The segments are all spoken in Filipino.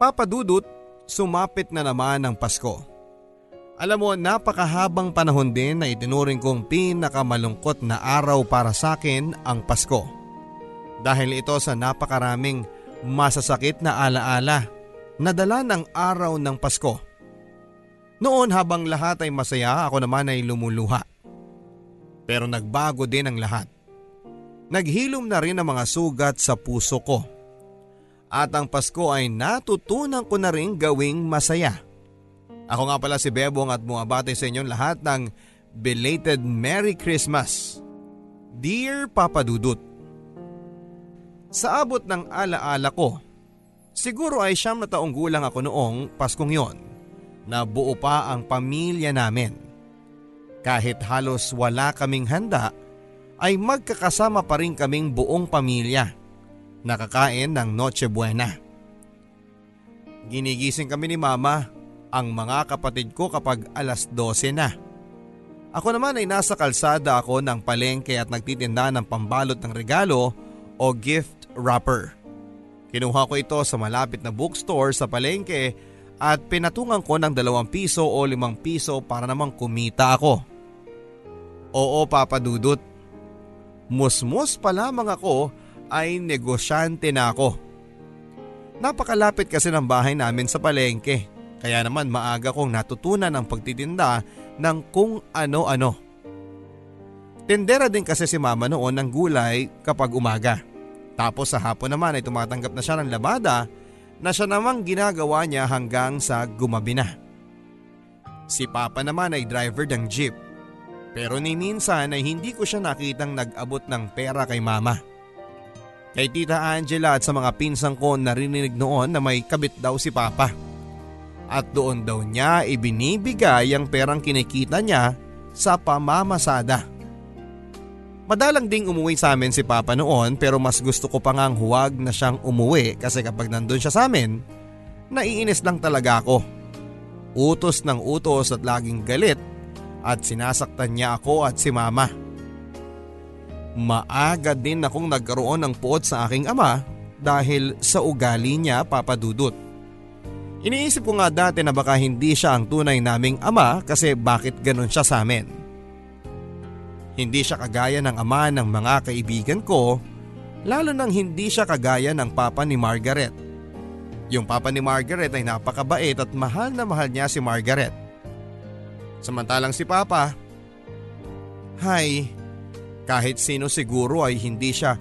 Papadudot, sumapit na naman ang Pasko. Alam mo, napakahabang panahon din na itinuring kong pinakamalungkot na araw para sa akin ang Pasko. Dahil ito sa napakaraming masasakit na alaala na dala ng araw ng Pasko. Noon habang lahat ay masaya ako naman ay lumuluha. Pero nagbago din ang lahat. Naghilom na rin ang mga sugat sa puso ko. At ang Pasko ay natutunan ko na rin gawing masaya. Ako nga pala si Bebong at bumabati sa inyong lahat ng belated Merry Christmas. Dear Papa Dudut, Sa abot ng alaala ko, siguro ay siyam na taong gulang ako noong Paskong yon na buo pa ang pamilya namin. Kahit halos wala kaming handa, ay magkakasama pa rin kaming buong pamilya. Nakakain ng Noche Buena. Ginigising kami ni Mama ang mga kapatid ko kapag alas 12 na. Ako naman ay nasa kalsada ako ng palengke at nagtitinda ng pambalot ng regalo o gift wrapper. Kinuha ko ito sa malapit na bookstore sa palengke at pinatungan ko ng dalawang piso o limang piso para namang kumita ako. Oo Papa Dudut, musmus pa lamang ako ay negosyante na ako. Napakalapit kasi ng bahay namin sa palengke kaya naman maaga kong natutunan ang pagtitinda ng kung ano-ano. Tendera din kasi si mama noon ng gulay kapag umaga. Tapos sa hapon naman ay tumatanggap na siya ng labada na siya namang ginagawa niya hanggang sa gumabi na. Si Papa naman ay driver ng jeep. Pero ni minsan ay hindi ko siya nakitang nag-abot ng pera kay mama. Kay Tita Angela at sa mga pinsang ko narinig noon na may kabit daw si Papa. At doon daw niya ibinibigay ang perang kinikita niya sa pamamasada. Madalang ding umuwi sa amin si Papa noon pero mas gusto ko pa ngang huwag na siyang umuwi kasi kapag nandun siya sa amin, naiinis lang talaga ako. Utos ng utos at laging galit at sinasaktan niya ako at si Mama. Maaga din akong nagkaroon ng puot sa aking ama dahil sa ugali niya papadudot. Iniisip ko nga dati na baka hindi siya ang tunay naming ama kasi bakit ganun siya sa amin. Hindi siya kagaya ng ama ng mga kaibigan ko, lalo nang hindi siya kagaya ng papa ni Margaret. Yung papa ni Margaret ay napakabait at mahal na mahal niya si Margaret. Samantalang si papa, Hay, kahit sino siguro ay hindi siya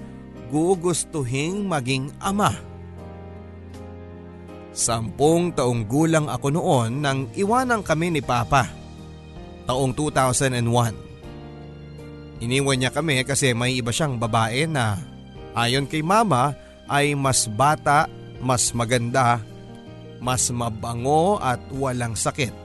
gugustuhing maging ama. Sampung taong gulang ako noon nang iwanan kami ni Papa. Taong 2001. Iniwan niya kami kasi may iba siyang babae na ayon kay mama ay mas bata, mas maganda, mas mabango at walang sakit.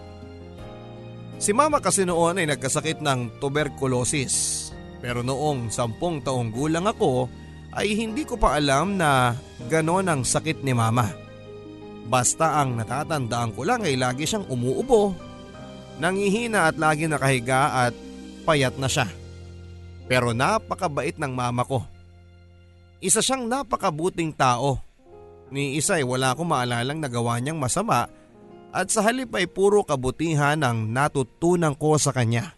Si mama kasi noon ay nagkasakit ng tuberculosis. Pero noong sampung taong gulang ako ay hindi ko pa alam na ganon ang sakit ni mama. Basta ang natatandaan ko lang ay lagi siyang umuubo. Nangihina at lagi nakahiga at payat na siya. Pero napakabait ng mama ko. Isa siyang napakabuting tao. Ni isa ay wala akong maalalang nagawa niyang masama at sa halip ay puro kabutihan ang natutunan ko sa kanya.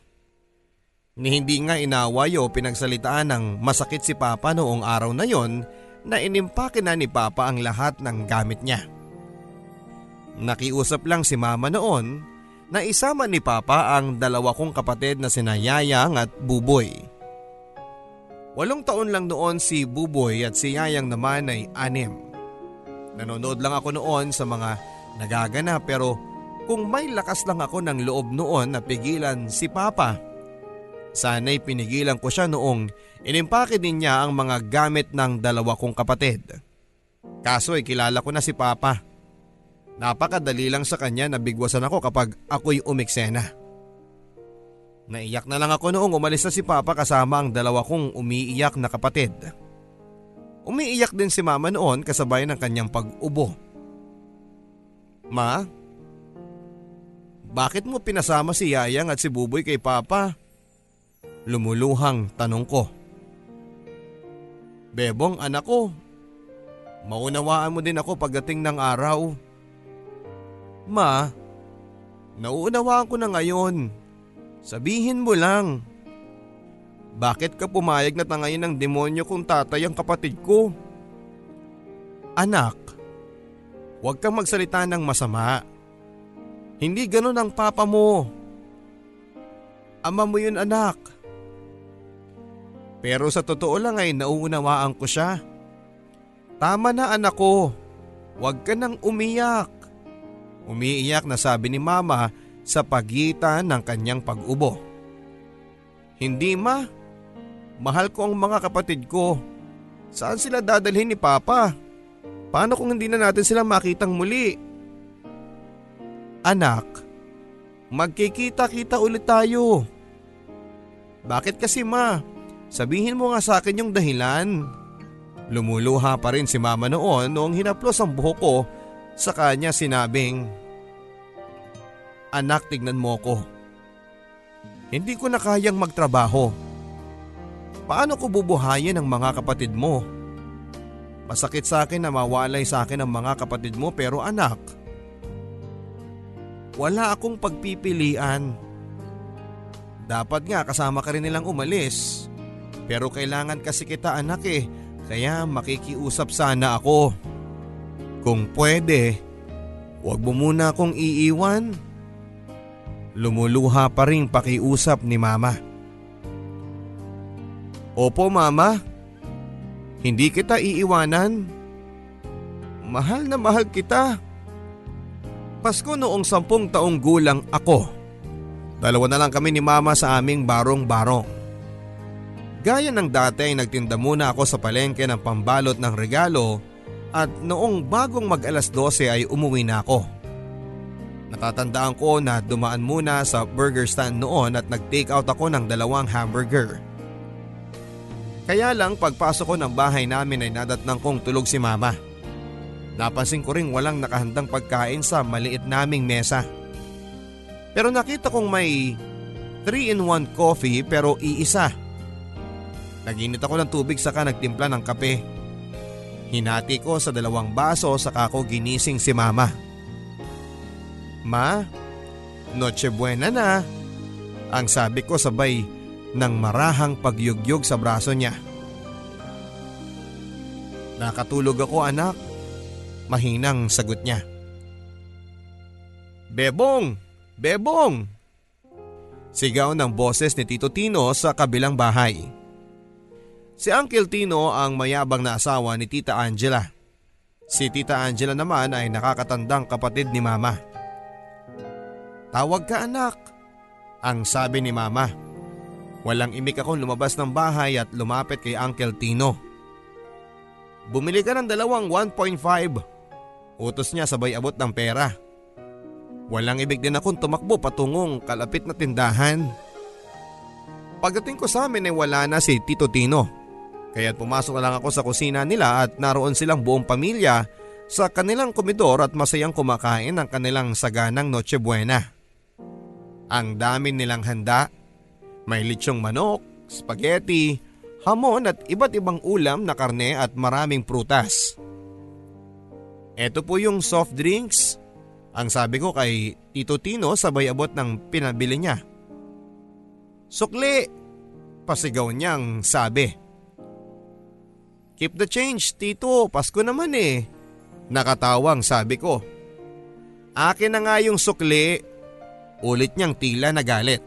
Ni hindi nga inaway o pinagsalitaan ng masakit si Papa noong araw na yon na inimpake na ni Papa ang lahat ng gamit niya. Nakiusap lang si mama noon na isama ni Papa ang dalawa kong kapatid na sina Yayang at Buboy. Walong taon lang noon si Buboy at si Yayang naman ay anim. Nanonood lang ako noon sa mga nagagana pero kung may lakas lang ako ng loob noon na pigilan si Papa, sana'y pinigilan ko siya noong inimpake din niya ang mga gamit ng dalawa kong kapatid. Kaso ay kilala ko na si Papa. Napakadali lang sa kanya na bigwasan ako kapag ako'y umiksena. Naiyak na lang ako noong umalis na si Papa kasama ang dalawa kong umiiyak na kapatid. Umiiyak din si Mama noon kasabay ng kanyang pag-ubo. Ma, bakit mo pinasama si Yayang at si Buboy kay Papa? Lumuluhang tanong ko. Bebong anak ko, maunawaan mo din ako pagdating ng araw. Ma, nauunawaan ko na ngayon. Sabihin mo lang. Bakit ka pumayag na tangayin ng demonyo kung tatay ang kapatid ko? Anak, huwag kang magsalita ng masama. Hindi ganun ang papa mo. Ama mo yun anak. Pero sa totoo lang ay nauunawaan ko siya. Tama na anak ko. Huwag ka nang umiyak. Umiiyak na sabi ni mama sa pagitan ng kanyang pag-ubo. Hindi ma, mahal ko ang mga kapatid ko. Saan sila dadalhin ni Papa? Paano kung hindi na natin sila makitang muli? Anak, magkikita-kita ulit tayo. Bakit kasi ma? Sabihin mo nga sa akin yung dahilan. Lumuluha pa rin si mama noon noong hinaplos ang buhok ko sa kanya sinabing, Anak, tignan mo ko. Hindi ko na kayang magtrabaho. Paano ko bubuhayin ang mga kapatid mo? Masakit sa akin na mawalay sa akin ang mga kapatid mo pero anak, wala akong pagpipilian. Dapat nga kasama ka rin nilang umalis. Pero kailangan kasi kita anak eh, kaya makikiusap sana ako. Kung pwede, huwag mo muna akong iiwan. Lumuluha pa rin pakiusap ni mama. Opo mama, hindi kita iiwanan. Mahal na mahal kita. Pasko noong sampung taong gulang ako. Dalawa na lang kami ni mama sa aming barong-barong. Gaya ng dati ay nagtinda muna ako sa palengke ng pambalot ng regalo at noong bagong mag alas 12 ay umuwi na ako. Natatandaan ko na dumaan muna sa burger stand noon at nag-take out ako ng dalawang hamburger. Kaya lang pagpasok ko ng bahay namin ay nadatnang kong tulog si mama. Napansin ko ring walang nakahandang pagkain sa maliit naming mesa. Pero nakita kong may 3-in-1 coffee pero iisa. Naginit ako ng tubig saka nagtimpla ng kape. Hinati ko sa dalawang baso saka ko ginising si mama. Ma, noche buena na. Ang sabi ko sabay ng marahang pagyugyog sa braso niya. Nakatulog ako anak. Mahinang sagot niya. Bebong! Bebong! Sigaw ng boses ni Tito Tino sa kabilang bahay. Si Uncle Tino ang mayabang na asawa ni Tita Angela. Si Tita Angela naman ay nakakatandang kapatid ni Mama. Tawag ka anak, ang sabi ni mama. Walang imik akong lumabas ng bahay at lumapit kay Uncle Tino. Bumili ka ng dalawang 1.5. Utos niya sabay abot ng pera. Walang ibig din akong tumakbo patungong kalapit na tindahan. Pagdating ko sa amin ay wala na si Tito Tino. Kaya't pumasok na lang ako sa kusina nila at naroon silang buong pamilya sa kanilang komedor at masayang kumakain ng kanilang saganang Noche Buena. Ang dami nilang handa. May litsong manok, spaghetti, hamon at iba't ibang ulam na karne at maraming prutas. Ito po yung soft drinks. Ang sabi ko kay Tito Tino sabay abot ng pinabili niya. Sukli! Pasigaw niyang sabi. Keep the change, Tito. Pasko naman eh. Nakatawang sabi ko. Akin na nga yung sukli Ulit niyang tila na galit.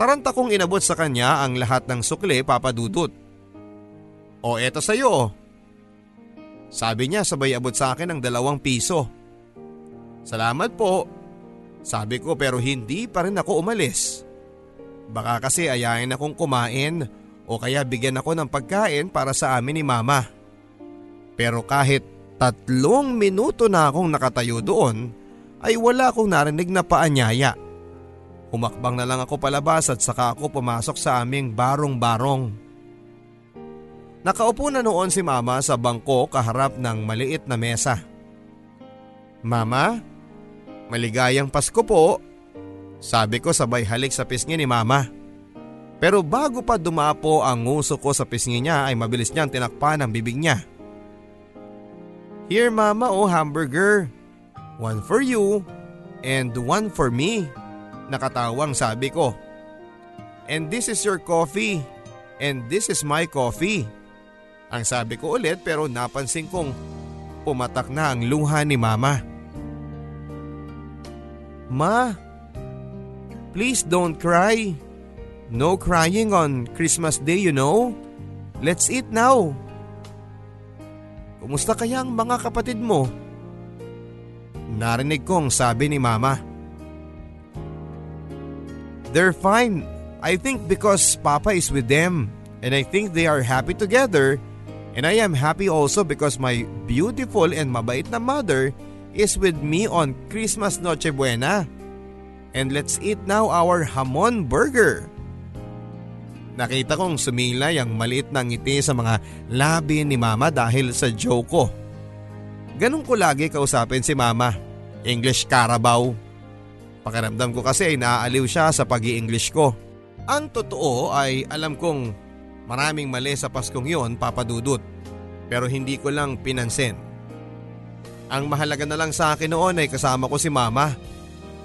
Taranta kong inabot sa kanya ang lahat ng sukle papadudot. O eto sa'yo. Sabi niya sabay abot sa akin ng dalawang piso. Salamat po. Sabi ko pero hindi pa rin ako umalis. Baka kasi ayayin akong kumain o kaya bigyan ako ng pagkain para sa amin ni mama. Pero kahit tatlong minuto na akong nakatayo doon ay wala akong narinig na paanyaya. Humakbang na lang ako palabas at saka ako pumasok sa aming barong-barong. Nakaupo na noon si mama sa bangko kaharap ng maliit na mesa. Mama, maligayang Pasko po. Sabi ko sabay halik sa pisngi ni mama. Pero bago pa dumapo ang nguso ko sa pisngi niya ay mabilis niyang tinakpan ang bibig niya. Here mama oh hamburger. One for you and one for me. Nakatawang sabi ko. And this is your coffee and this is my coffee. Ang sabi ko ulit pero napansin kong pumatak na ang luha ni mama. Ma, please don't cry. No crying on Christmas Day you know. Let's eat now. Kumusta kaya ang mga kapatid mo? Narinig kong sabi ni mama. They're fine. I think because Papa is with them and I think they are happy together and I am happy also because my beautiful and mabait na mother is with me on Christmas Noche Buena. And let's eat now our hamon burger. Nakita kong sumilay ang maliit na ngiti sa mga labi ni mama dahil sa joke ko. Ganun ko lagi kausapin si mama. English Carabao. Pakiramdam ko kasi ay naaaliw siya sa pag english ko. Ang totoo ay alam kong maraming mali sa Paskong yon papadudot. Pero hindi ko lang pinansin. Ang mahalaga na lang sa akin noon ay kasama ko si mama.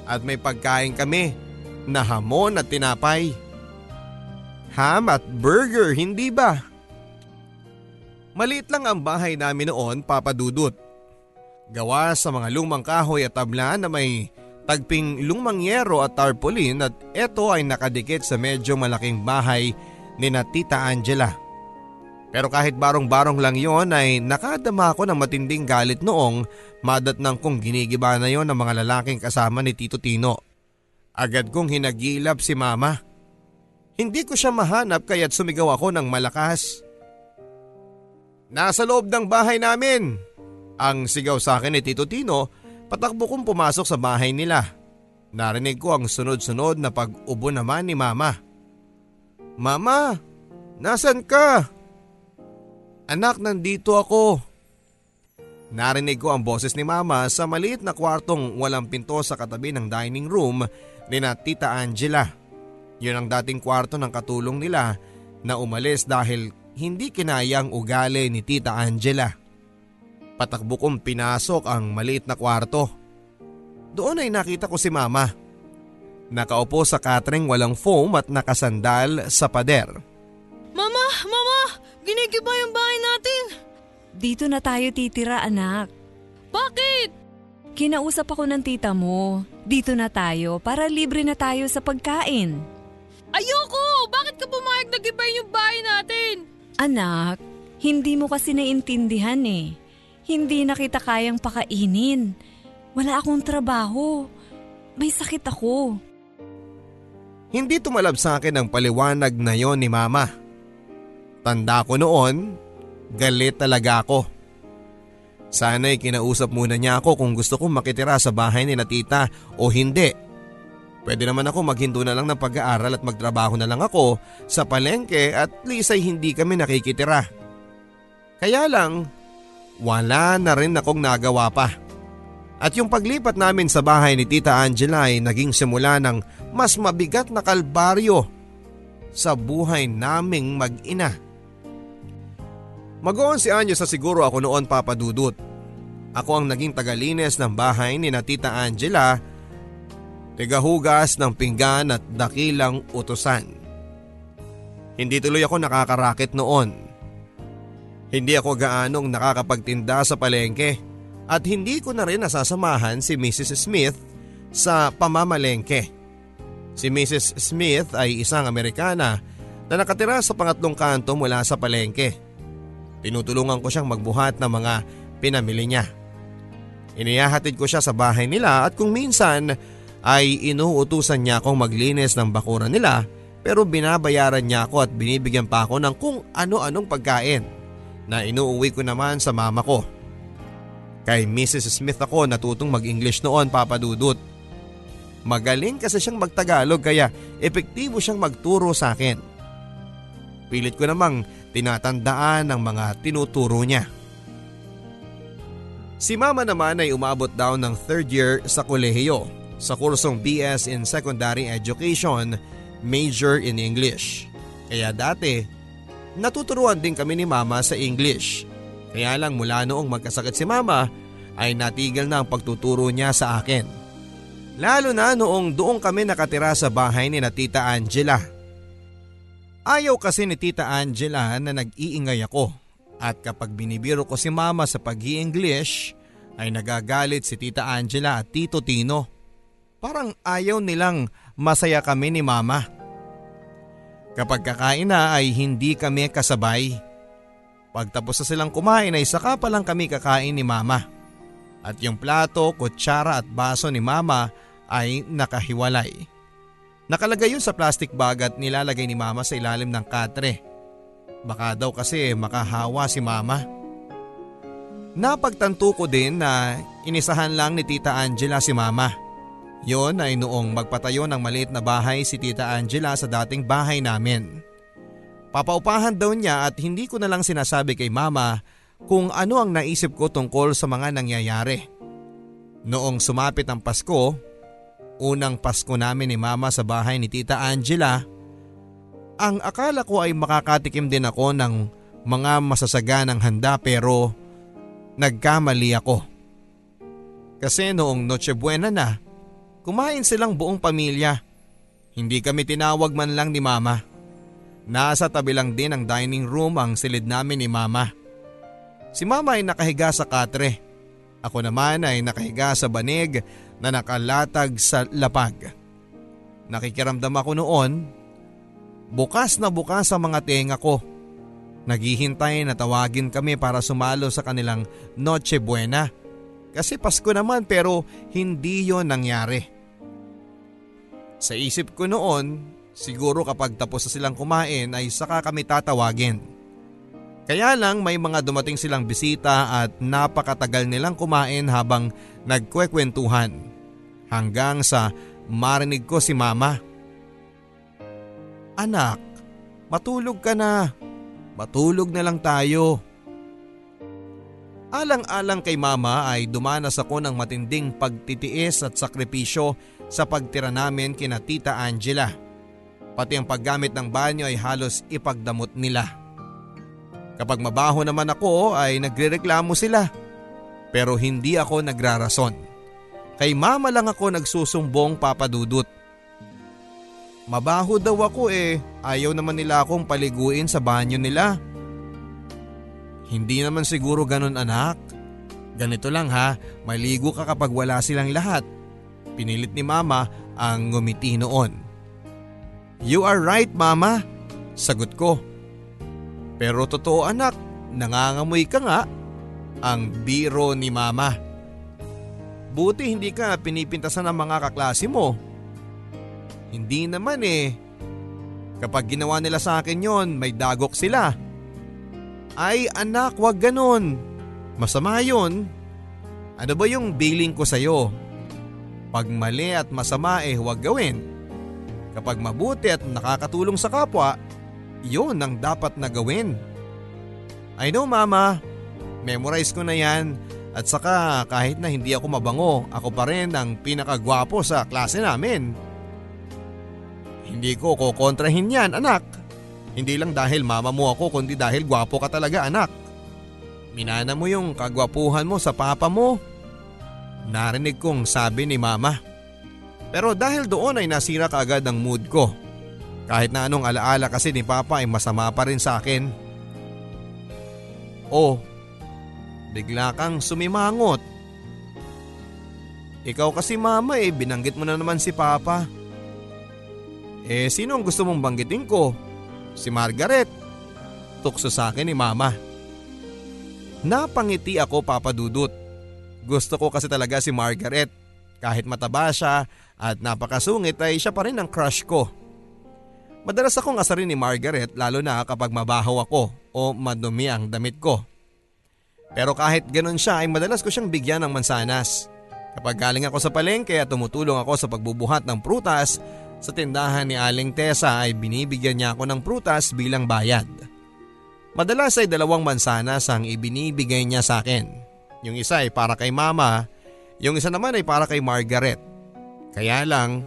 At may pagkain kami na hamon at tinapay. Ham at burger, hindi ba? Maliit lang ang bahay namin noon, papadudot. Gawa sa mga lumang kahoy at tabla na may tagping lumang yero at tarpaulin at ito ay nakadikit sa medyo malaking bahay ni na Tita Angela. Pero kahit barong-barong lang yon ay nakadama ako ng matinding galit noong madatnang kong ginigiba na yon ng mga lalaking kasama ni Tito Tino. Agad kong hinagilap si mama. Hindi ko siya mahanap kaya't sumigaw ako ng malakas. Nasa loob ng bahay namin. Ang sigaw sa akin ni Tito Tino, patakbo kong pumasok sa bahay nila. Narinig ko ang sunod-sunod na pag-ubo naman ni Mama. Mama, nasan ka? Anak, nandito ako. Narinig ko ang boses ni Mama sa maliit na kwartong walang pinto sa katabi ng dining room ni na Tita Angela. Yun ang dating kwarto ng katulong nila na umalis dahil hindi kinayang ugali ni Tita Angela. Patakbo kong pinasok ang maliit na kwarto. Doon ay nakita ko si mama. Nakaupo sa katring walang foam at nakasandal sa pader. Mama! Mama! Ginigiba yung bahay natin! Dito na tayo titira anak. Bakit? Kinausap ako ng tita mo. Dito na tayo para libre na tayo sa pagkain. Ayoko! Bakit ka pumayag na gibayin yung bahay natin? Anak, hindi mo kasi naintindihan eh. Hindi na kita kayang pakainin. Wala akong trabaho. May sakit ako. Hindi tumalab sa akin ang paliwanag na yon ni mama. Tanda ko noon, galit talaga ako. Sana'y kinausap muna niya ako kung gusto kong makitira sa bahay ni na tita o hindi. Pwede naman ako maghinto na lang ng pag-aaral at magtrabaho na lang ako sa palengke at least ay hindi kami nakikitira. Kaya lang, wala na rin akong nagawa pa. At yung paglipat namin sa bahay ni Tita Angela ay naging simula ng mas mabigat na kalbaryo sa buhay naming mag-ina. Mag-oon si Anya sa siguro ako noon papadudot. Ako ang naging tagalinis ng bahay ni na Tita Angela, tigahugas ng pinggan at dakilang utusan. Hindi tuloy ako nakakarakit noon. Hindi ako gaanong nakakapagtinda sa palengke at hindi ko na rin nasasamahan si Mrs. Smith sa pamamalengke. Si Mrs. Smith ay isang Amerikana na nakatira sa pangatlong kanto mula sa palengke. Tinutulungan ko siyang magbuhat ng mga pinamili niya. Iniyahatid ko siya sa bahay nila at kung minsan ay inuutusan niya akong maglinis ng bakuran nila pero binabayaran niya ako at binibigyan pa ako ng kung ano-anong pagkain na inuuwi ko naman sa mama ko. Kay Mrs. Smith ako natutong mag-English noon papadudot. Magaling kasi siyang magtagalog kaya epektibo siyang magturo sa akin. Pilit ko namang tinatandaan ang mga tinuturo niya. Si mama naman ay umabot daw ng third year sa kolehiyo sa kursong BS in Secondary Education, major in English. Kaya dati, natuturuan din kami ni mama sa English. Kaya lang mula noong magkasakit si mama ay natigil na ang pagtuturo niya sa akin. Lalo na noong doon kami nakatira sa bahay ni na Tita Angela. Ayaw kasi ni Tita Angela na nag-iingay ako at kapag binibiro ko si Mama sa pag english ay nagagalit si Tita Angela at Tito Tino. Parang ayaw nilang masaya kami ni Mama. Kapag kakain na ay hindi kami kasabay. Pagtapos na silang kumain ay saka pa lang kami kakain ni Mama. At yung plato, kutsara at baso ni Mama ay nakahiwalay. Nakalagay yun sa plastic bag at nilalagay ni Mama sa ilalim ng katre. Baka daw kasi makahawa si Mama. Napagtanto ko din na inisahan lang ni Tita Angela si Mama. Yon ay noong magpatayo ng maliit na bahay si Tita Angela sa dating bahay namin. Papaupahan daw niya at hindi ko na lang sinasabi kay Mama kung ano ang naisip ko tungkol sa mga nangyayari. Noong sumapit ang Pasko, unang Pasko namin ni Mama sa bahay ni Tita Angela, ang akala ko ay makakatikim din ako ng mga masasaganang handa pero nagkamali ako. Kasi noong Noche Buena na, kumain silang buong pamilya. Hindi kami tinawag man lang ni Mama. Nasa tabi lang din ang dining room ang silid namin ni Mama. Si Mama ay nakahiga sa katre. Ako naman ay nakahiga sa banig na nakalatag sa lapag. Nakikiramdam ako noon. Bukas na bukas ang mga tenga ko. Naghihintay na tawagin kami para sumalo sa kanilang Noche Buena. Kasi Pasko naman pero hindi yon nangyari. Sa isip ko noon, siguro kapag tapos na silang kumain ay saka kami tatawagin. Kaya lang may mga dumating silang bisita at napakatagal nilang kumain habang nagkwekwentuhan. Hanggang sa marinig ko si mama. Anak, matulog ka na. Matulog na lang tayo. Alang-alang kay mama ay dumanas ako ng matinding pagtitiis at sakripisyo sa pagtira namin kina Tita Angela. Pati ang paggamit ng banyo ay halos ipagdamot nila. Kapag mabaho naman ako ay nagrereklamo sila. Pero hindi ako nagrarason. Kay mama lang ako nagsusumbong papadudot. Mabaho daw ako eh, ayaw naman nila akong paliguin sa banyo nila. Hindi naman siguro ganun anak. Ganito lang ha, maligo ka kapag wala silang lahat. Pinilit ni mama ang ngumiti noon. You are right mama, sagot ko. Pero totoo anak, nangangamoy ka nga. Ang biro ni mama. Buti hindi ka pinipintasan ng mga kaklase mo. Hindi naman eh. Kapag ginawa nila sa akin yon, may dagok sila. Ay anak, wag ganon. Masama yon. Ano ba yung billing ko sa'yo? Pag mali at masama eh huwag gawin. Kapag mabuti at nakakatulong sa kapwa, yon ang dapat na gawin. I know mama, memorize ko na yan at saka kahit na hindi ako mabango, ako pa rin ang pinakagwapo sa klase namin. Hindi ko kukontrahin yan anak. Hindi lang dahil mama mo ako kundi dahil gwapo ka talaga anak. Minana mo yung kagwapuhan mo sa papa mo. Narinig kong sabi ni mama. Pero dahil doon ay nasira kaagad ang mood ko. Kahit na anong alaala kasi ni papa ay masama pa rin sa akin. Oh, bigla kang sumimangot. Ikaw kasi mama eh, binanggit mo na naman si papa. Eh sino ang gusto mong banggitin ko? Si Margaret. Tukso sa akin ni mama. Napangiti ako papadudot. Gusto ko kasi talaga si Margaret. Kahit mataba siya at napakasungit ay siya pa rin ang crush ko. Madalas akong asarin ni Margaret lalo na kapag mabaho ako o madumi ang damit ko. Pero kahit ganun siya ay madalas ko siyang bigyan ng mansanas. Kapag galing ako sa palengke at tumutulong ako sa pagbubuhat ng prutas sa tindahan ni Aling Tessa ay binibigyan niya ako ng prutas bilang bayad. Madalas ay dalawang mansanas ang ibinibigay niya sa akin. Yung isa ay para kay mama, yung isa naman ay para kay Margaret. Kaya lang,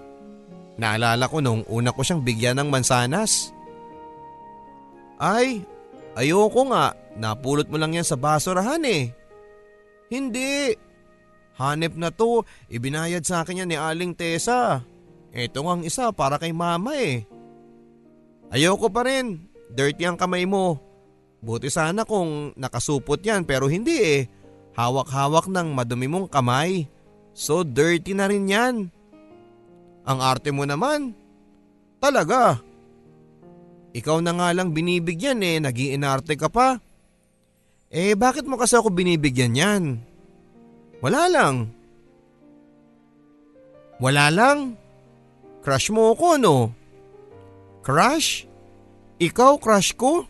naalala ko nung una ko siyang bigyan ng mansanas. Ay, ayoko nga, napulot mo lang yan sa basurahan eh. Hindi, Hanep na to, ibinayad sa akin yan ni Aling Tessa. Ito ang isa para kay mama eh. Ayoko pa rin, dirty ang kamay mo. Buti sana kung nakasupot yan pero hindi eh. Hawak-hawak ng madumi mong kamay. So dirty na rin yan. Ang arte mo naman. Talaga. Ikaw na nga lang binibigyan eh, nagiinarte ka pa. Eh bakit mo kasi ako binibigyan yan? Wala lang. Wala lang? Crush mo ako no? Crush? Ikaw crush ko?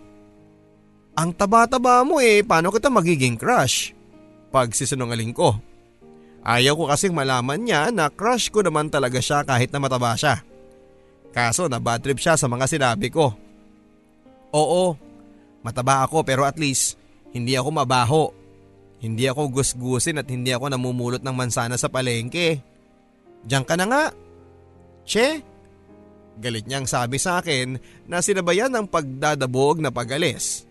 Ang taba-taba mo eh, paano kita magiging crush? Pag sisinungaling ko. Ayaw ko kasing malaman niya na crush ko naman talaga siya kahit na mataba siya. Kaso na bad trip siya sa mga sinabi ko. Oo, mataba ako pero at least hindi ako mabaho. Hindi ako gusgusin at hindi ako namumulot ng mansana sa palengke. Diyan ka na nga. Che? Galit niyang sabi sa akin na sinabayan ng pagdadabog na pagalis.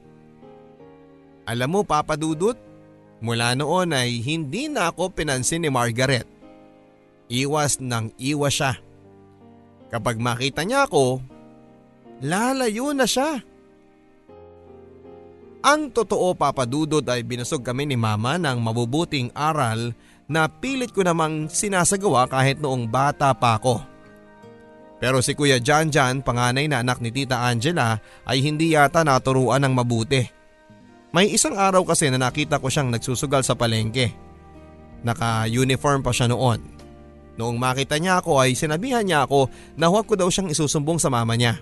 Alam mo Papa Dudut, mula noon ay hindi na ako pinansin ni Margaret. Iwas ng iwas siya. Kapag makita niya ako, lalayo na siya. Ang totoo papadudod ay binusog kami ni mama ng mabubuting aral na pilit ko namang sinasagawa kahit noong bata pa ako. Pero si Kuya Jan Jan, panganay na anak ni Tita Angela ay hindi yata naturuan ng mabuti. May isang araw kasi na nakita ko siyang nagsusugal sa palengke. Naka-uniform pa siya noon. Noong makita niya ako ay sinabihan niya ako na huwag ko daw siyang isusumbong sa mama niya.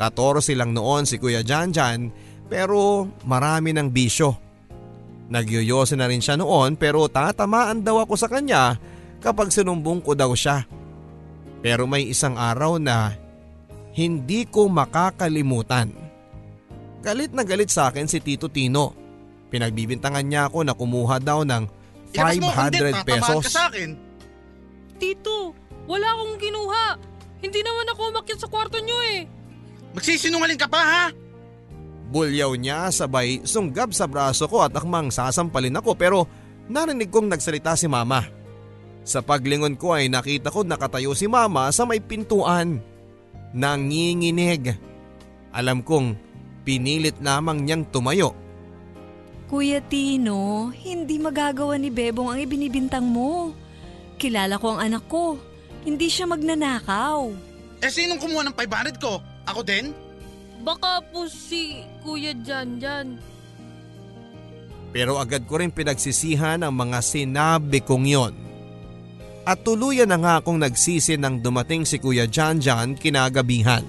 14 lang noon si Kuya Jan Jan pero marami ng bisyo. Nagyoyoso na rin siya noon pero tatamaan daw ako sa kanya kapag sinumbong ko daw siya. Pero may isang araw na hindi ko makakalimutan. Galit na galit sa akin si Tito Tino. Pinagbibintangan niya ako na kumuha daw ng 500 pesos. Ka sa akin. Tito, wala akong kinuha. Hindi naman ako umakyat sa kwarto niyo eh. Magsisinungaling ka pa ha? Bulyaw niya sabay sunggab sa braso ko at akmang sasampalin ako pero narinig kong nagsalita si mama. Sa paglingon ko ay nakita ko nakatayo si mama sa may pintuan. Nanginginig. Alam kong pinilit lamang niyang tumayo. Kuya Tino, hindi magagawa ni Bebong ang ibinibintang mo. Kilala ko ang anak ko. Hindi siya magnanakaw. Eh sinong kumuha ng 500 ko? Ako din? Baka po si Kuya Jan Jan. Pero agad ko rin pinagsisihan ang mga sinabi kong yon. At tuluyan na nga akong nagsisi nang dumating si Kuya Jan Jan kinagabihan.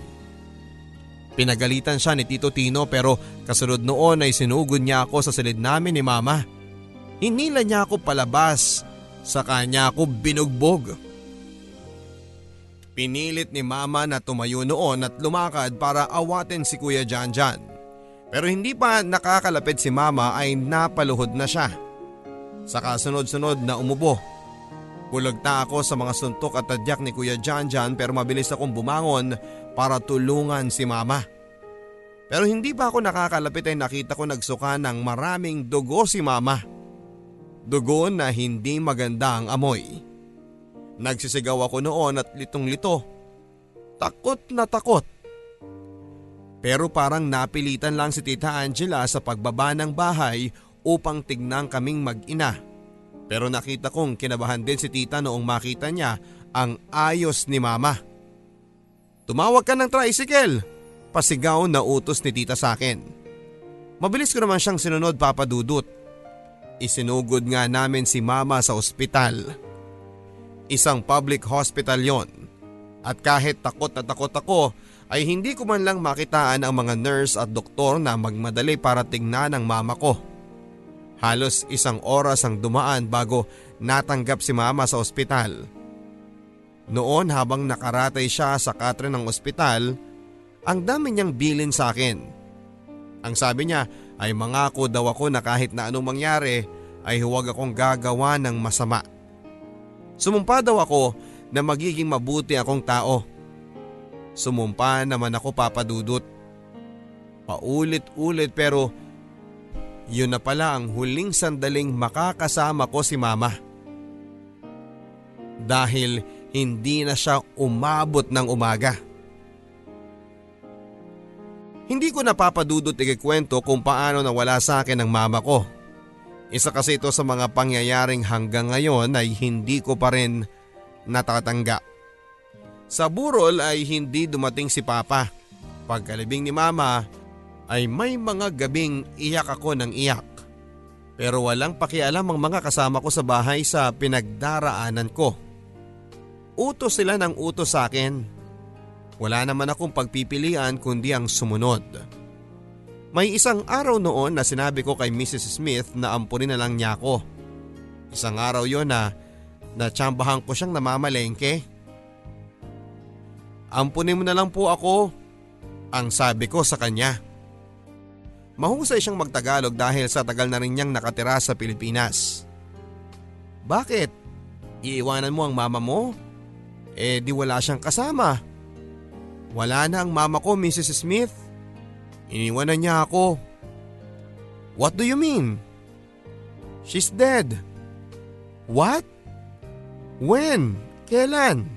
Pinagalitan siya ni Tito Tino pero kasunod noon ay sinugod niya ako sa silid namin ni Mama. Hinila niya ako palabas, sa kanya ako binugbog. Pinilit ni Mama na tumayo noon at lumakad para awatin si Kuya Jan Jan. Pero hindi pa nakakalapit si Mama ay napaluhod na siya. Sa kasunod-sunod na umubo. Bulagta ako sa mga suntok at tadyak ni Kuya Jan Jan pero mabilis akong bumangon para tulungan si Mama. Pero hindi pa ako nakakalapit ay nakita ko nagsuka ng maraming dugo si Mama. Dugo na hindi maganda ang amoy. Nagsisigaw ako noon at litong-lito. Takot na takot. Pero parang napilitan lang si Tita Angela sa pagbaba ng bahay upang tignan kaming mag-ina. Pero nakita kong kinabahan din si Tita noong makita niya ang ayos ni Mama. Tumawag ka ng tricycle! Pasigaw na utos ni Tita sa akin. Mabilis ko naman siyang sinunod papadudot. Isinugod nga namin si Mama sa ospital. Isang public hospital yon. At kahit takot na takot ako ay hindi ko man lang makitaan ang mga nurse at doktor na magmadali para tingnan ang mama ko. Halos isang oras ang dumaan bago natanggap si mama sa ospital. Noon habang nakaratay siya sa katre ng ospital, ang dami niyang bilin sa akin. Ang sabi niya ay mangako daw ako na kahit na anong mangyari ay huwag akong gagawa ng masama. Sumumpa daw ako na magiging mabuti akong tao. Sumumpa naman ako papadudot. Paulit-ulit pero yun na pala ang huling sandaling makakasama ko si mama. dahil hindi na siya umabot ng umaga. Hindi ko napapadudot ikikwento kung paano nawala sa akin ang mama ko. Isa kasi ito sa mga pangyayaring hanggang ngayon ay hindi ko pa rin natatanggap. Sa burol ay hindi dumating si Papa. Pagkalibing ni Mama ay may mga gabing iyak ako ng iyak. Pero walang pakialam ang mga kasama ko sa bahay sa pinagdaraanan ko. Utos sila ng utos sa akin. Wala naman akong pagpipilian kundi ang sumunod. May isang araw noon na sinabi ko kay Mrs. Smith na ampunin na lang niya ako. Isang araw yon na natsambahan ko siyang namamalengke. Ampunin mo na lang po ako, ang sabi ko sa kanya. Mahusay siyang magtagalog dahil sa tagal na rin niyang nakatira sa Pilipinas. Bakit? Iiwanan mo ang mama mo? Eh di wala siyang kasama. Wala na ang mama ko, Mrs. Smith. Iniwanan niya ako. What do you mean? She's dead. What? When? Kailan?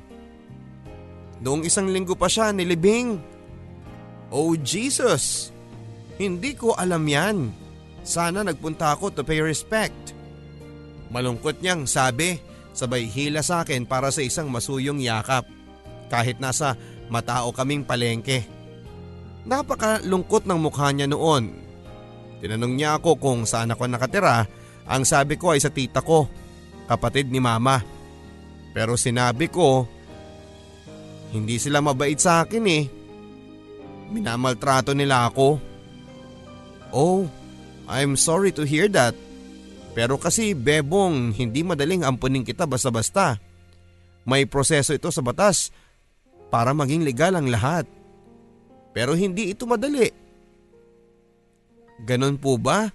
Noong isang linggo pa siya nilibing. Oh Jesus! Hindi ko alam yan. Sana nagpunta ako to pay respect. Malungkot niyang sabi, sabay hila sa akin para sa isang masuyong yakap. Kahit nasa matao kaming palengke. Napakalungkot ng mukha niya noon. Tinanong niya ako kung saan ako nakatira. Ang sabi ko ay sa tita ko, kapatid ni mama. Pero sinabi ko, hindi sila mabait sa akin eh. Minamaltrato nila ako. Oh, I'm sorry to hear that. Pero kasi bebong hindi madaling ampunin kita basta-basta. May proseso ito sa batas para maging legal ang lahat. Pero hindi ito madali. Ganon po ba?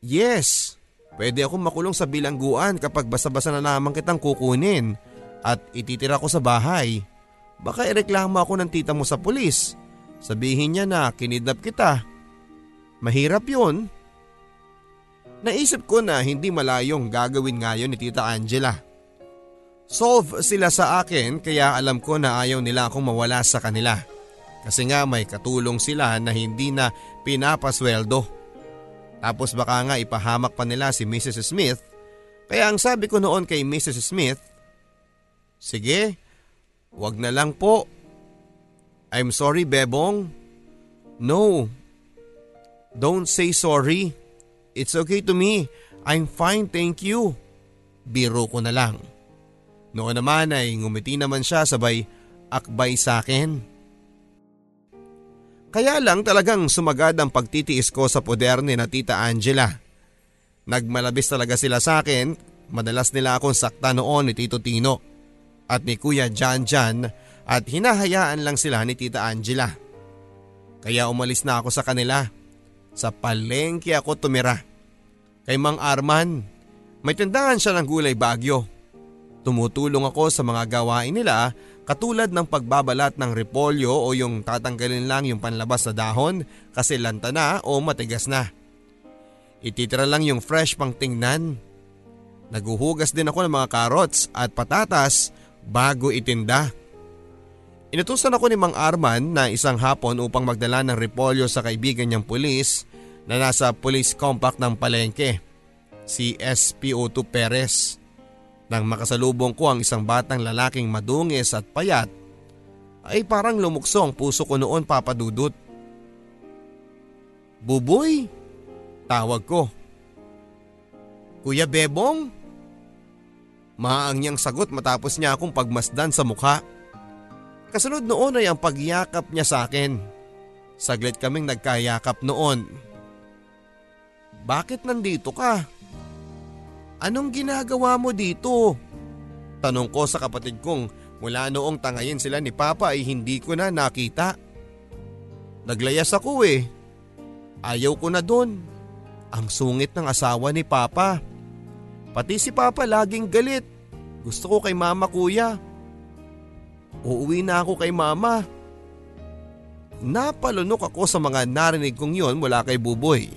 Yes, pwede akong makulong sa bilangguan kapag basa-basa na lamang kitang kukunin at ititira ko sa bahay. Baka ireklamo ako ng tita mo sa pulis. Sabihin niya na kinidnap kita. Mahirap yun. Naisip ko na hindi malayong gagawin ngayon ni Tita Angela. Solve sila sa akin kaya alam ko na ayaw nila akong mawala sa kanila. Kasi nga may katulong sila na hindi na pinapasweldo. Tapos baka nga ipahamak pa nila si Mrs. Smith. Kaya ang sabi ko noon kay Mrs. Smith, Sige, wag na lang po. I'm sorry, Bebong. No. Don't say sorry. It's okay to me. I'm fine, thank you. Biro ko na lang. Noon naman ay ngumiti naman siya sabay akbay sa akin. Kaya lang talagang sumagad ang pagtitiis ko sa poder ni na Tita Angela. Nagmalabis talaga sila sa akin, madalas nila akong sakta noon ni Tito Tino at ni Kuya Jan Jan at hinahayaan lang sila ni Tita Angela. Kaya umalis na ako sa kanila. Sa palengke ako tumira. Kay Mang Arman, may tindahan siya ng gulay bagyo. Tumutulong ako sa mga gawain nila katulad ng pagbabalat ng repolyo o yung tatanggalin lang yung panlabas na dahon kasi lanta na o matigas na. Ititira lang yung fresh pang tingnan. Naguhugas din ako ng mga carrots at patatas bago itinda. Inutusan ako ni Mang Arman na isang hapon upang magdala ng repolyo sa kaibigan niyang pulis na nasa police compact ng palengke, si SPO2 Perez. Nang makasalubong ko ang isang batang lalaking madungis at payat, ay parang lumukso ang puso ko noon papadudot. Buboy, tawag ko. Kuya Bebong? Maang niyang sagot matapos niya akong pagmasdan sa mukha. Kasunod noon ay ang pagyakap niya sa akin. Saglit kaming nagkayakap noon. Bakit nandito ka? Anong ginagawa mo dito? Tanong ko sa kapatid kong mula noong tangayin sila ni Papa ay hindi ko na nakita. Naglayas ako eh. Ayaw ko na doon. Ang sungit ng asawa ni Papa. Pati si Papa laging galit. Gusto ko kay Mama kuya. Uuwi na ako kay Mama. Napalunok ako sa mga narinig kong yon mula kay Buboy.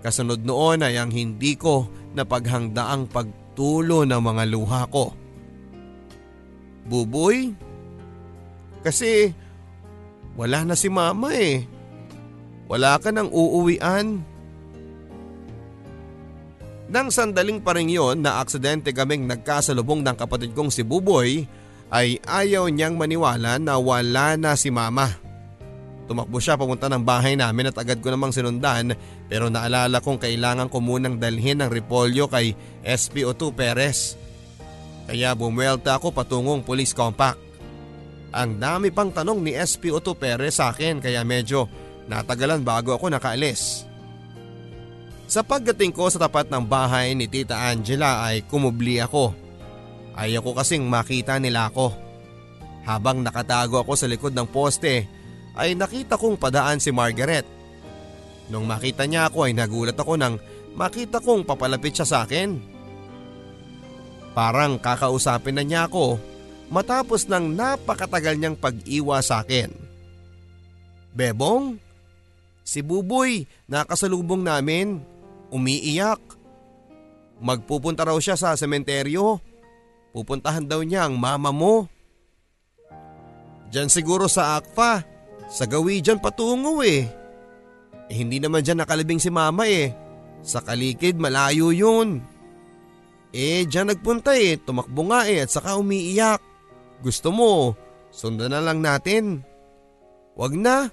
Kasunod noon ay ang hindi ko na paghangdaang pagtulo ng mga luha ko Buboy? Kasi wala na si mama eh. Wala ka nang uuwian. Nang sandaling pa rin yon na aksidente kaming nagkasalubong ng kapatid kong si Buboy ay ayaw niyang maniwala na wala na si mama. Tumakbo siya papunta ng bahay namin at agad ko namang sinundan pero naalala kong kailangan ko munang dalhin ng repolyo kay SPO2 Perez. Kaya bumwelta ako patungong police compact. Ang dami pang tanong ni SPO2 Perez sa akin kaya medyo natagalan bago ako nakaalis. Sa pagdating ko sa tapat ng bahay ni Tita Angela ay kumubli ako. Ayaw ko kasing makita nila ako. Habang nakatago ako sa likod ng poste ay nakita kong padaan si Margaret. Nung makita niya ako ay nagulat ako nang makita kong papalapit siya sa akin. Parang kakausapin na niya ako matapos ng napakatagal niyang pag-iwa sa akin. Bebong, si Buboy nakasalubong namin umiiyak. Magpupunta raw siya sa sementeryo. Pupuntahan daw niya ang mama mo. Diyan siguro sa Akfa. Sa gawi dyan patungo eh. eh. Hindi naman dyan nakalibing si mama eh. Sa kalikid malayo yun. Eh dyan nagpunta eh. Tumakbo nga eh at saka umiiyak. Gusto mo, sundan na lang natin. Wag na.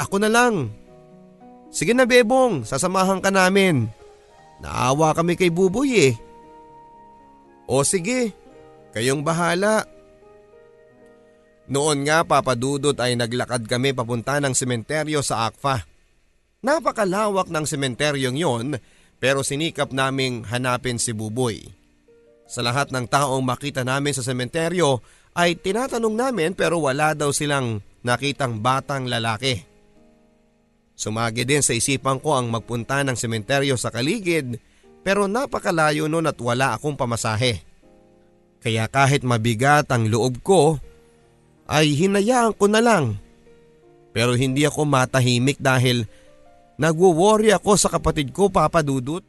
Ako na lang. Sige na Bebong, sasamahan ka namin. Naawa kami kay Buboy eh. O sige, kayong bahala. Noon nga papadudot ay naglakad kami papunta ng sementeryo sa Akfa. Napakalawak ng sementeryong yon pero sinikap naming hanapin si Buboy. Sa lahat ng taong makita namin sa sementeryo ay tinatanong namin pero wala daw silang nakitang batang lalaki. Sumagi din sa isipan ko ang magpunta ng sementeryo sa kaligid pero napakalayo noon at wala akong pamasahe. Kaya kahit mabigat ang loob ko ay hinayaan ko na lang. Pero hindi ako matahimik dahil nagwo-worry ako sa kapatid ko Papa Dudut.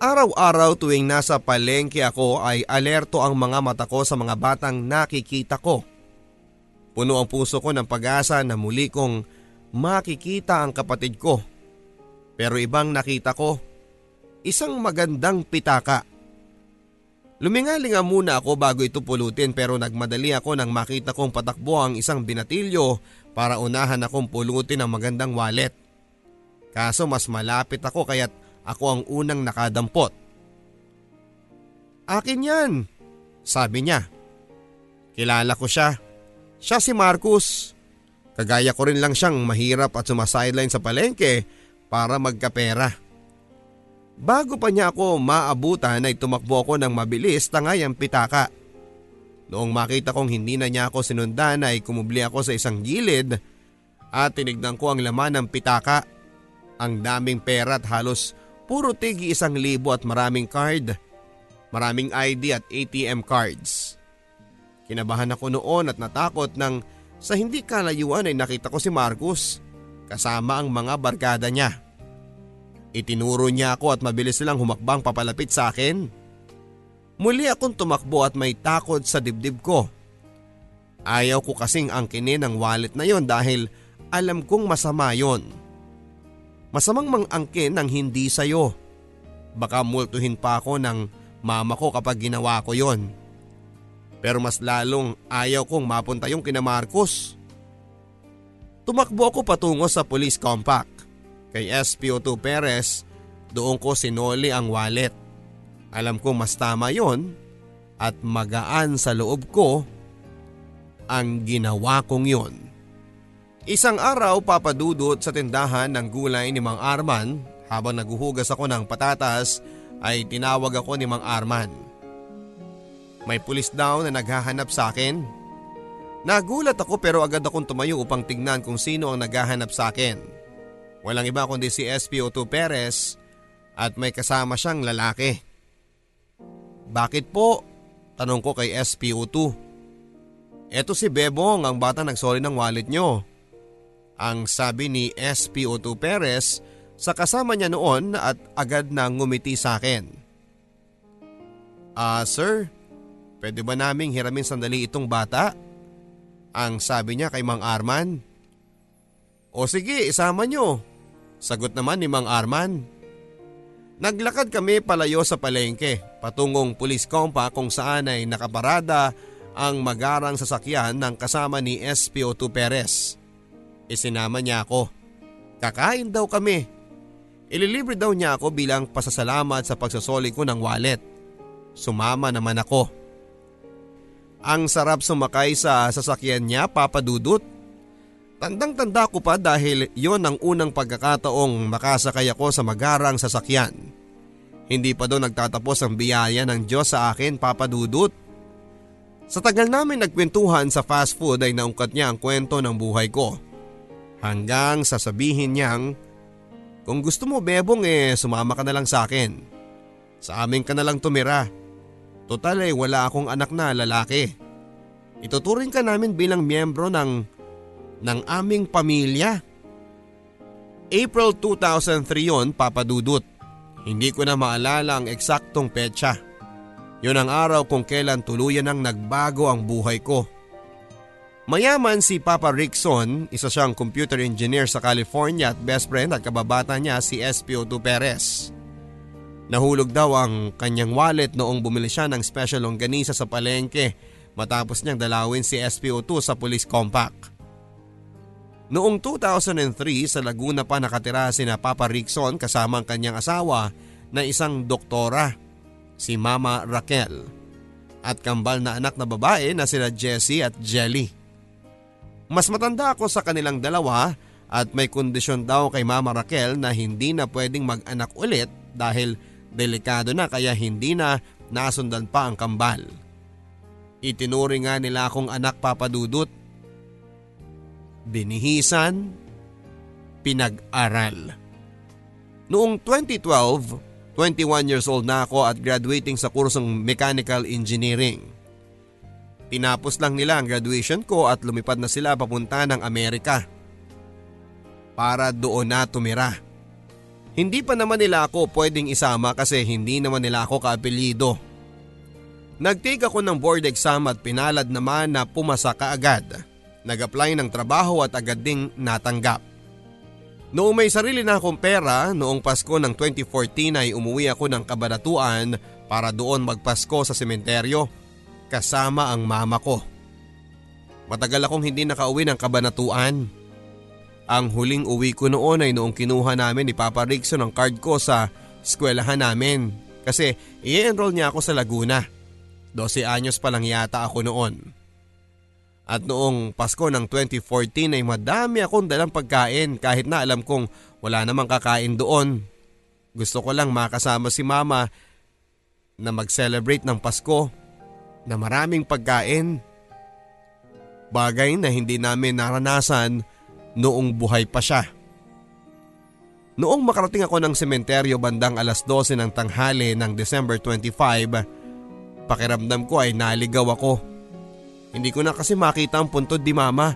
Araw-araw tuwing nasa palengke ako ay alerto ang mga mata ko sa mga batang nakikita ko. Puno ang puso ko ng pag-asa na muli kong makikita ang kapatid ko. Pero ibang nakita ko, isang magandang pitaka. Lumingalinga muna ako bago ito pulutin pero nagmadali ako nang makita kong patakbo ang isang binatilyo para unahan akong pulutin ang magandang wallet. Kaso mas malapit ako kaya't ako ang unang nakadampot. Akin yan, sabi niya. Kilala ko siya. Siya si Marcus. Kagaya ko rin lang siyang mahirap at sumasideline sa palengke para magkapera. Bago pa niya ako maabutan ay tumakbo ako ng mabilis tangay ang pitaka. Noong makita kong hindi na niya ako sinundan ay kumubli ako sa isang gilid at tinignan ko ang laman ng pitaka. Ang daming pera at halos puro tigi isang libo at maraming card. Maraming ID at ATM cards. Kinabahan ako noon at natakot nang sa hindi kalayuan ay nakita ko si Marcus kasama ang mga barkada niya. Itinuro niya ako at mabilis silang humakbang papalapit sa akin. Muli akong tumakbo at may takot sa dibdib ko. Ayaw ko kasing angkinin ang wallet na yon dahil alam kong masama yon. Masamang mang-angkin ng hindi sayo. Baka multuhin pa ako ng mama ko kapag ginawa ko yon. Pero mas lalong ayaw kong mapunta yung kina Marcos. Tumakbo ako patungo sa police compact. Kay SPO2 Perez, doon ko sinoli ang wallet. Alam ko mas tama yon at magaan sa loob ko ang ginawa kong yon. Isang araw papadudot sa tindahan ng gulay ni Mang Arman habang naguhugas ako ng patatas ay tinawag ako ni Mang Arman. May pulis daw na naghahanap sa akin. Nagulat ako pero agad akong tumayo upang tignan kung sino ang naghahanap sa akin. Walang iba kundi si SPO2 Perez at may kasama siyang lalaki. Bakit po? Tanong ko kay SPO2. Eto si Bebong ang bata nagsoli ng wallet nyo. Ang sabi ni SPO2 Perez sa kasama niya noon at agad na ngumiti sa akin. Ah uh, sir, Pwede ba naming hiramin sandali itong bata? Ang sabi niya kay Mang Arman. O sige, isama nyo. Sagot naman ni Mang Arman. Naglakad kami palayo sa palengke patungong pulis kompa kung saan ay nakaparada ang magarang sasakyan ng kasama ni SPO2 Perez. Isinama niya ako. Kakain daw kami. Ililibre daw niya ako bilang pasasalamat sa pagsasoli ko ng wallet. Sumama naman ako. Ang sarap sumakay sa sasakyan niya, Papa Dudut. Tandang-tanda ko pa dahil yon ang unang pagkakataong makasakay ako sa magarang sasakyan. Hindi pa doon nagtatapos ang biyaya ng Diyos sa akin, Papa Dudut. Sa tagal namin nagkwentuhan sa fast food ay naungkat niya ang kwento ng buhay ko. Hanggang sasabihin niyang, kung gusto mo bebong eh sumama ka na lang sa akin. Sa amin ka na lang tumira. Total eh wala akong anak na lalaki. Ituturing ka namin bilang miyembro ng, ng aming pamilya. April 2003 yon papadudot. Hindi ko na maalala ang eksaktong petsa. Yon ang araw kung kailan tuluyan ang nagbago ang buhay ko. Mayaman si Papa Rickson, isa siyang computer engineer sa California at best friend at kababata niya si SPO2 Perez. Nahulog daw ang kanyang wallet noong bumili siya ng special longganisa sa palengke matapos niyang dalawin si SPO2 sa police compact. Noong 2003 sa Laguna pa nakatira si na Papa Rickson kasama ang kanyang asawa na isang doktora, si Mama Raquel, at kambal na anak na babae na sila Jessie at Jelly. Mas matanda ako sa kanilang dalawa at may kondisyon daw kay Mama Raquel na hindi na pwedeng mag-anak ulit dahil delikado na kaya hindi na nasundan pa ang kambal. Itinuri nga nila akong anak papadudot. Binihisan, pinag-aral. Noong 2012, 21 years old na ako at graduating sa kursong Mechanical Engineering. Tinapos lang nila ang graduation ko at lumipad na sila papunta ng Amerika. Para doon na tumira. Hindi pa naman nila ako pwedeng isama kasi hindi naman nila ako kaapelido. Nag-take ako ng board exam at pinalad naman na pumasa kaagad. Nag-apply ng trabaho at agad ding natanggap. Noong may sarili na akong pera, noong Pasko ng 2014 ay umuwi ako ng kabanatuan para doon magpasko sa sementeryo kasama ang mama ko. Matagal akong hindi nakauwi ng kabanatuan. Ang huling uwi ko noon ay noong kinuha namin ni Papa Rickson ang card ko sa eskwelahan namin kasi i-enroll niya ako sa Laguna. 12 anyos pa lang yata ako noon. At noong Pasko ng 2014 ay madami akong dalang pagkain kahit na alam kong wala namang kakain doon. Gusto ko lang makasama si mama na mag-celebrate ng Pasko na maraming pagkain. Bagay na hindi namin naranasan noong buhay pa siya. Noong makarating ako ng sementeryo bandang alas 12 ng tanghali ng December 25, pakiramdam ko ay naligaw ako. Hindi ko na kasi makita ang puntod ni mama.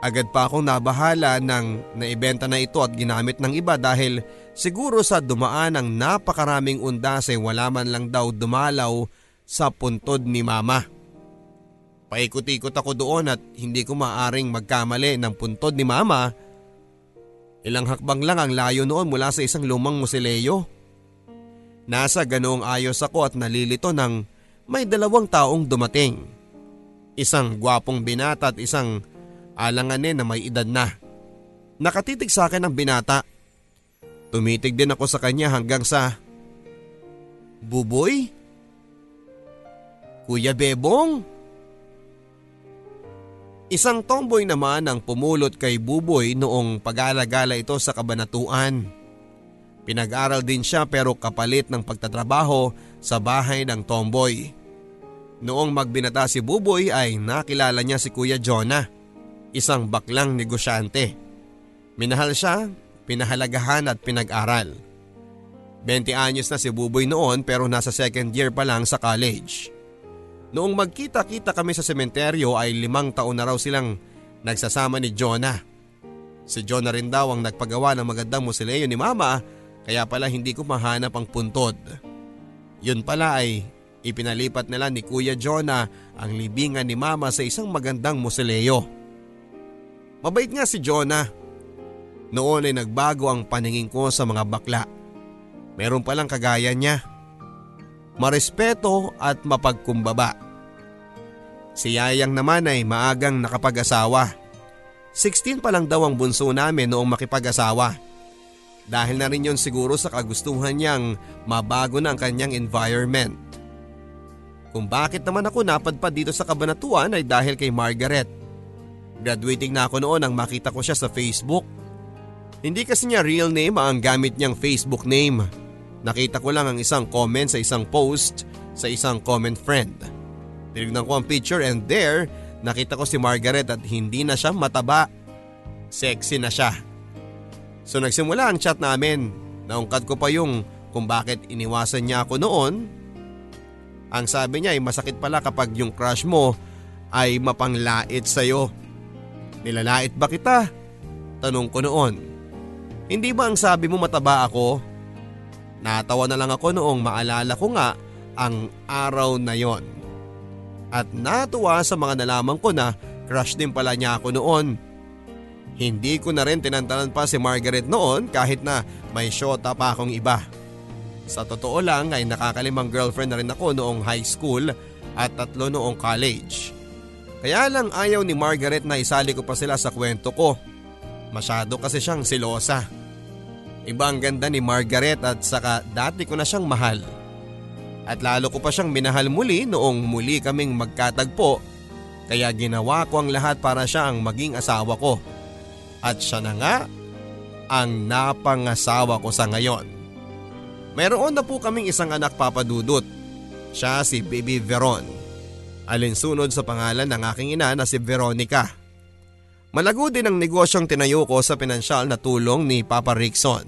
Agad pa akong nabahala ng naibenta na ito at ginamit ng iba dahil siguro sa dumaan ng napakaraming undas ay wala man lang daw dumalaw sa puntod ni mama. Paikot-ikot ako doon at hindi ko maaring magkamali ng puntod ni mama. Ilang hakbang lang ang layo noon mula sa isang lumang musileo. Nasa ganoong ayos ako at nalilito nang may dalawang taong dumating. Isang gwapong binata at isang alanganin na may edad na. Nakatitig sa akin ang binata. Tumitig din ako sa kanya hanggang sa... Buboy? Kuya Bebong? Isang tomboy naman ang pumulot kay Buboy noong pag-alagala ito sa kabanatuan. Pinag-aral din siya pero kapalit ng pagtatrabaho sa bahay ng tomboy. Noong magbinata si Buboy ay nakilala niya si Kuya Jonah, isang baklang negosyante. Minahal siya, pinahalagahan at pinag-aral. 20 anyos na si Buboy noon pero nasa second year pa lang sa college. Noong magkita-kita kami sa sementeryo ay limang taon na raw silang nagsasama ni Jonah. Si Jonah rin daw ang nagpagawa ng magandang musileo ni Mama kaya pala hindi ko mahanap ang puntod. Yun pala ay Ipinalipat nila ni Kuya Jonah ang libingan ni Mama sa isang magandang musileo. Mabait nga si Jonah. Noon ay nagbago ang paningin ko sa mga bakla. Meron palang kagaya niya. Marespeto at mapagkumbaba. Si Yayang naman ay maagang nakapag-asawa. 16 pa lang daw ang bunso namin noong makipag-asawa. Dahil na rin yon siguro sa kagustuhan niyang mabago na ang kanyang environment. Kung bakit naman ako napadpad dito sa kabanatuan ay dahil kay Margaret. Graduating na ako noon nang makita ko siya sa Facebook. Hindi kasi niya real name ang gamit niyang Facebook name. Nakita ko lang ang isang comment sa isang post sa isang comment friend. Tinignan ko ang picture and there nakita ko si Margaret at hindi na siya mataba. Sexy na siya. So nagsimula ang chat namin. Naungkat ko pa yung kung bakit iniwasan niya ako noon. Ang sabi niya ay masakit pala kapag yung crush mo ay mapanglait sa'yo. Nilalait ba kita? Tanong ko noon. Hindi ba ang sabi mo mataba ako? Natawa na lang ako noong maalala ko nga ang araw na yon. At natuwa sa mga nalaman ko na crush din pala niya ako noon. Hindi ko na rin tinantanan pa si Margaret noon kahit na may shota pa akong iba. Sa totoo lang ay nakakalimang girlfriend na rin ako noong high school at tatlo noong college. Kaya lang ayaw ni Margaret na isali ko pa sila sa kwento ko. Masyado kasi siyang silosa. Iba ang ganda ni Margaret at saka dati ko na siyang mahal. At lalo ko pa siyang minahal muli noong muli kaming magkatagpo kaya ginawa ko ang lahat para siya ang maging asawa ko. At siya na nga ang napangasawa ko sa ngayon. Mayroon na po kaming isang anak papadudot. Siya si Baby Veron. Alinsunod sa pangalan ng aking ina na si Veronica. Malago din ang negosyong tinayo ko sa pinansyal na tulong ni Papa Rickson.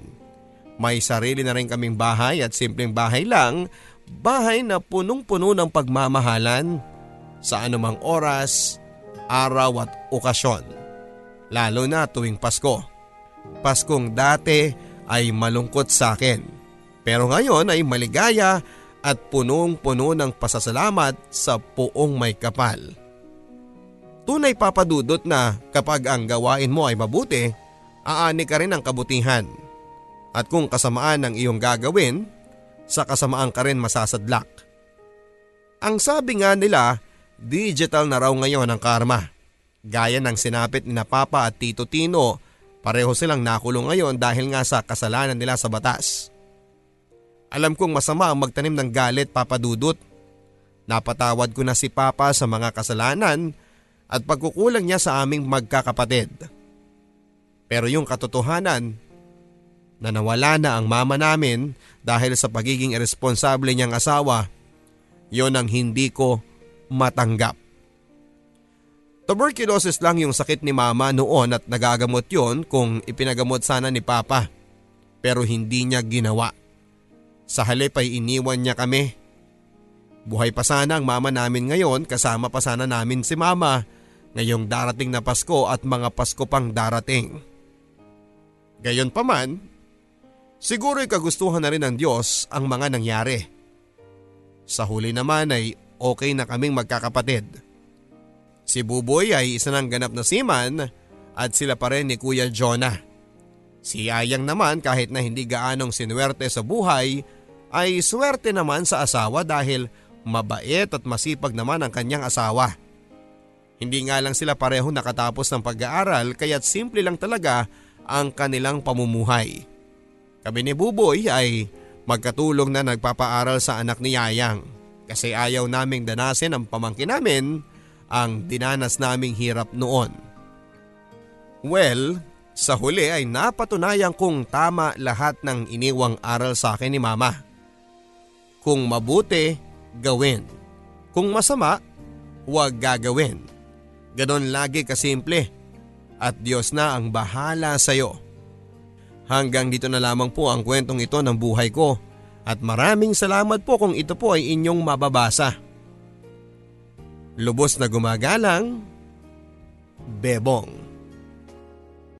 May sarili na rin kaming bahay at simpleng bahay lang, bahay na punong-puno ng pagmamahalan sa anumang oras, araw at okasyon. Lalo na tuwing Pasko. Paskong dati ay malungkot sa akin. Pero ngayon ay maligaya at punong-puno ng pasasalamat sa puong may kapal. Tunay papadudot na kapag ang gawain mo ay mabuti, aani ka rin ang kabutihan. At kung kasamaan ang iyong gagawin, sa kasamaan ka rin masasadlak. Ang sabi nga nila, digital na raw ngayon ang karma. Gaya ng sinapit ni Papa at Tito Tino, pareho silang nakulong ngayon dahil nga sa kasalanan nila sa batas. Alam kong masama ang magtanim ng galit papadudot. Napatawad ko na si Papa sa mga kasalanan at pagkukulang niya sa aming magkakapatid. Pero yung katotohanan na nawala na ang mama namin dahil sa pagiging irresponsable niyang asawa, yon ang hindi ko matanggap. Tuberculosis lang yung sakit ni mama noon at nagagamot yon kung ipinagamot sana ni papa. Pero hindi niya ginawa. Sa halip ay iniwan niya kami. Buhay pa sana ang mama namin ngayon kasama pa sana namin si mama ngayong darating na Pasko at mga Pasko pang darating. Gayon pa man, siguro'y kagustuhan na rin ng Diyos ang mga nangyari. Sa huli naman ay okay na kaming magkakapatid. Si Buboy ay isa ng ganap na seaman at sila pa rin ni Kuya Jonah. Si Ayang naman kahit na hindi gaanong sinuwerte sa buhay ay swerte naman sa asawa dahil mabait at masipag naman ang kanyang asawa. Hindi nga lang sila pareho nakatapos ng pag-aaral kaya't simple lang talaga ang kanilang pamumuhay. Kami ni Buboy ay magkatulong na nagpapaaral sa anak ni Yayang kasi ayaw naming danasin ang pamangkin namin ang dinanas naming hirap noon. Well, sa huli ay napatunayan kong tama lahat ng iniwang aral sa akin ni mama. Kung mabuti, gawin. Kung masama, huwag gagawin. Ganon lagi kasimple. At Diyos na ang bahala sa iyo. Hanggang dito na lamang po ang kwentong ito ng buhay ko. At maraming salamat po kung ito po ay inyong mababasa. Lubos na gumagalang, Bebong.